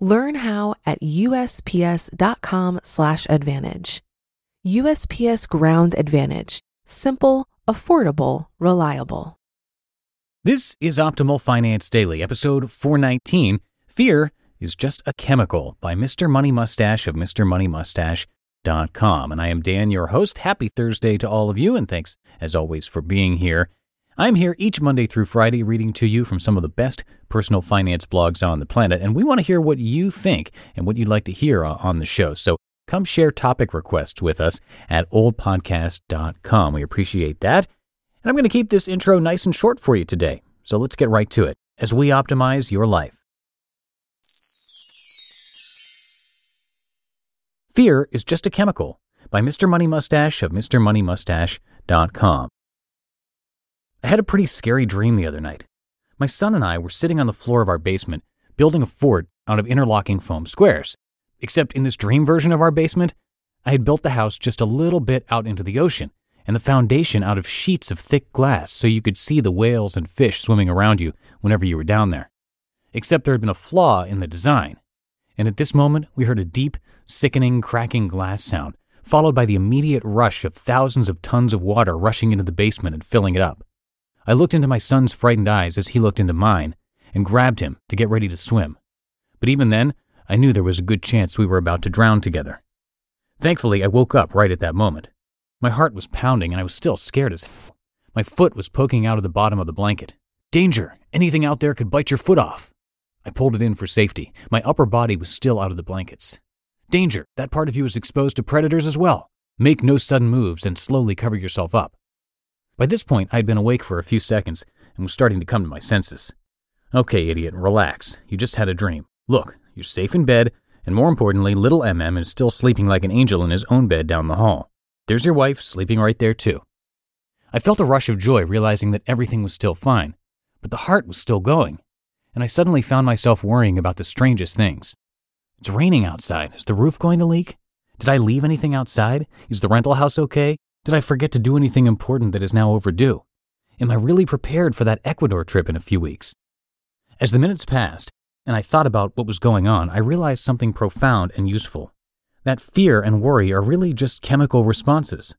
Learn how at usps.com/advantage. USPS Ground Advantage: simple, affordable, reliable. This is Optimal Finance Daily, episode 419. Fear is just a chemical by Mr. Money Mustache of MrMoneyMustache.com. And I am Dan, your host. Happy Thursday to all of you, and thanks as always for being here. I'm here each Monday through Friday reading to you from some of the best personal finance blogs on the planet, and we want to hear what you think and what you'd like to hear on the show. So come share topic requests with us at oldpodcast.com. We appreciate that. And I'm going to keep this intro nice and short for you today. So let's get right to it as we optimize your life. Fear is just a chemical by Mr. Money Mustache of MrMoneyMustache.com. I had a pretty scary dream the other night. My son and I were sitting on the floor of our basement building a fort out of interlocking foam squares. Except in this dream version of our basement, I had built the house just a little bit out into the ocean and the foundation out of sheets of thick glass so you could see the whales and fish swimming around you whenever you were down there. Except there had been a flaw in the design. And at this moment, we heard a deep, sickening, cracking glass sound, followed by the immediate rush of thousands of tons of water rushing into the basement and filling it up. I looked into my son's frightened eyes as he looked into mine and grabbed him to get ready to swim. But even then, I knew there was a good chance we were about to drown together. Thankfully, I woke up right at that moment. My heart was pounding and I was still scared as hell. My foot was poking out of the bottom of the blanket. Danger! Anything out there could bite your foot off. I pulled it in for safety. My upper body was still out of the blankets. Danger! That part of you is exposed to predators as well. Make no sudden moves and slowly cover yourself up. By this point, I had been awake for a few seconds and was starting to come to my senses. Okay, idiot, relax. You just had a dream. Look, you're safe in bed, and more importantly, little MM is still sleeping like an angel in his own bed down the hall. There's your wife sleeping right there, too. I felt a rush of joy realizing that everything was still fine, but the heart was still going, and I suddenly found myself worrying about the strangest things. It's raining outside. Is the roof going to leak? Did I leave anything outside? Is the rental house okay? Did I forget to do anything important that is now overdue? Am I really prepared for that Ecuador trip in a few weeks? As the minutes passed, and I thought about what was going on, I realized something profound and useful. That fear and worry are really just chemical responses.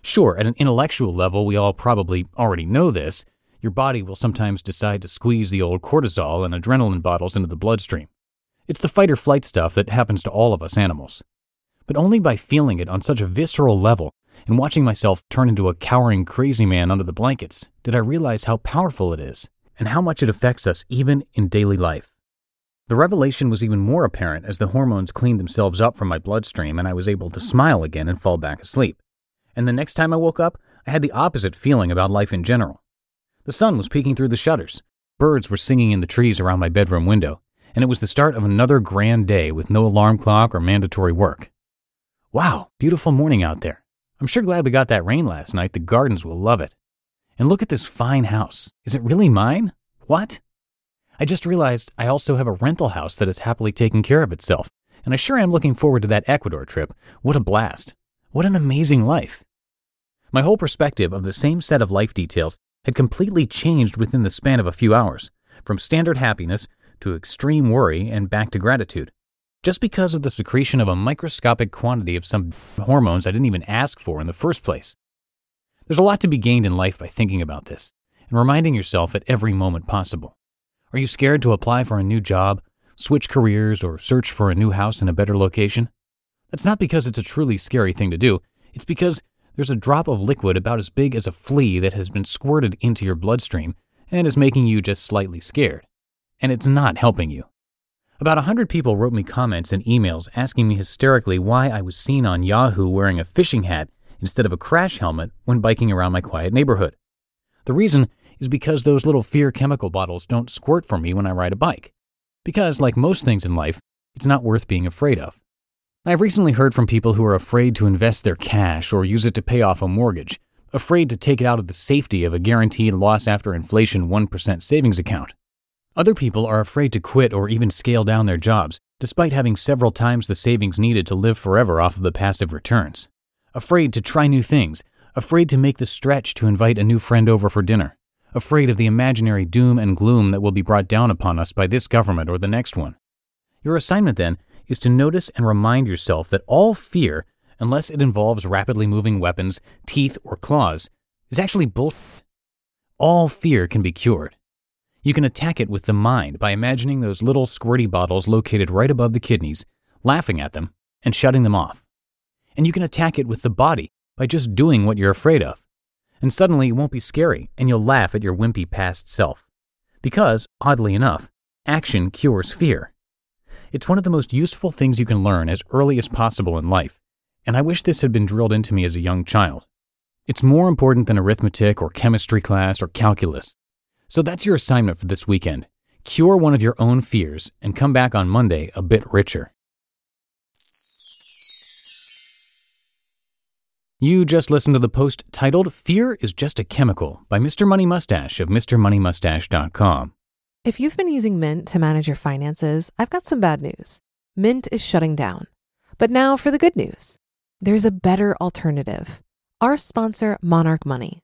Sure, at an intellectual level, we all probably already know this. Your body will sometimes decide to squeeze the old cortisol and adrenaline bottles into the bloodstream. It's the fight or flight stuff that happens to all of us animals. But only by feeling it on such a visceral level and watching myself turn into a cowering crazy man under the blankets did I realize how powerful it is and how much it affects us even in daily life. The revelation was even more apparent as the hormones cleaned themselves up from my bloodstream and I was able to smile again and fall back asleep. And the next time I woke up, I had the opposite feeling about life in general. The sun was peeking through the shutters, birds were singing in the trees around my bedroom window, and it was the start of another grand day with no alarm clock or mandatory work. Wow, beautiful morning out there. I'm sure glad we got that rain last night. The gardens will love it. And look at this fine house. Is it really mine? What? I just realized I also have a rental house that is happily taking care of itself, and I sure am looking forward to that Ecuador trip. What a blast. What an amazing life. My whole perspective of the same set of life details had completely changed within the span of a few hours, from standard happiness to extreme worry and back to gratitude just because of the secretion of a microscopic quantity of some hormones I didn't even ask for in the first place. There's a lot to be gained in life by thinking about this and reminding yourself at every moment possible. Are you scared to apply for a new job, switch careers, or search for a new house in a better location? That's not because it's a truly scary thing to do, it's because there's a drop of liquid about as big as a flea that has been squirted into your bloodstream and is making you just slightly scared. And it's not helping you. About a hundred people wrote me comments and emails asking me hysterically why I was seen on Yahoo wearing a fishing hat instead of a crash helmet when biking around my quiet neighborhood. The reason is because those little fear chemical bottles don't squirt for me when I ride a bike. Because, like most things in life, it's not worth being afraid of. I have recently heard from people who are afraid to invest their cash or use it to pay off a mortgage, afraid to take it out of the safety of a guaranteed loss after inflation 1% savings account. Other people are afraid to quit or even scale down their jobs, despite having several times the savings needed to live forever off of the passive returns. Afraid to try new things, afraid to make the stretch to invite a new friend over for dinner, afraid of the imaginary doom and gloom that will be brought down upon us by this government or the next one. Your assignment then is to notice and remind yourself that all fear, unless it involves rapidly moving weapons, teeth, or claws, is actually bullshit. All fear can be cured. You can attack it with the mind by imagining those little squirty bottles located right above the kidneys, laughing at them, and shutting them off. And you can attack it with the body by just doing what you're afraid of. And suddenly it won't be scary, and you'll laugh at your wimpy past self. Because, oddly enough, action cures fear. It's one of the most useful things you can learn as early as possible in life, and I wish this had been drilled into me as a young child. It's more important than arithmetic or chemistry class or calculus. So that's your assignment for this weekend. Cure one of your own fears and come back on Monday a bit richer. You just listened to the post titled Fear is Just a Chemical by Mr. Money Mustache of MrMoneyMustache.com. If you've been using Mint to manage your finances, I've got some bad news. Mint is shutting down. But now for the good news there's a better alternative. Our sponsor, Monarch Money.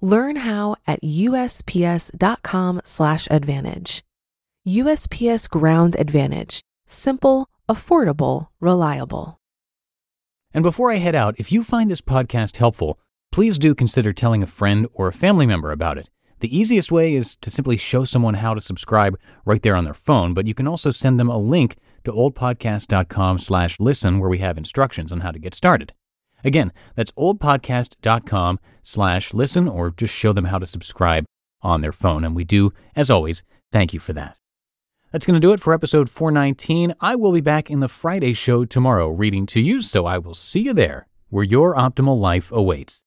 Learn how at usps.com/slash advantage. USPS Ground Advantage. Simple, affordable, reliable. And before I head out, if you find this podcast helpful, please do consider telling a friend or a family member about it. The easiest way is to simply show someone how to subscribe right there on their phone, but you can also send them a link to oldpodcast.com slash listen where we have instructions on how to get started. Again, that's oldpodcast.com slash listen or just show them how to subscribe on their phone. And we do, as always, thank you for that. That's going to do it for episode 419. I will be back in the Friday show tomorrow reading to you, so I will see you there where your optimal life awaits.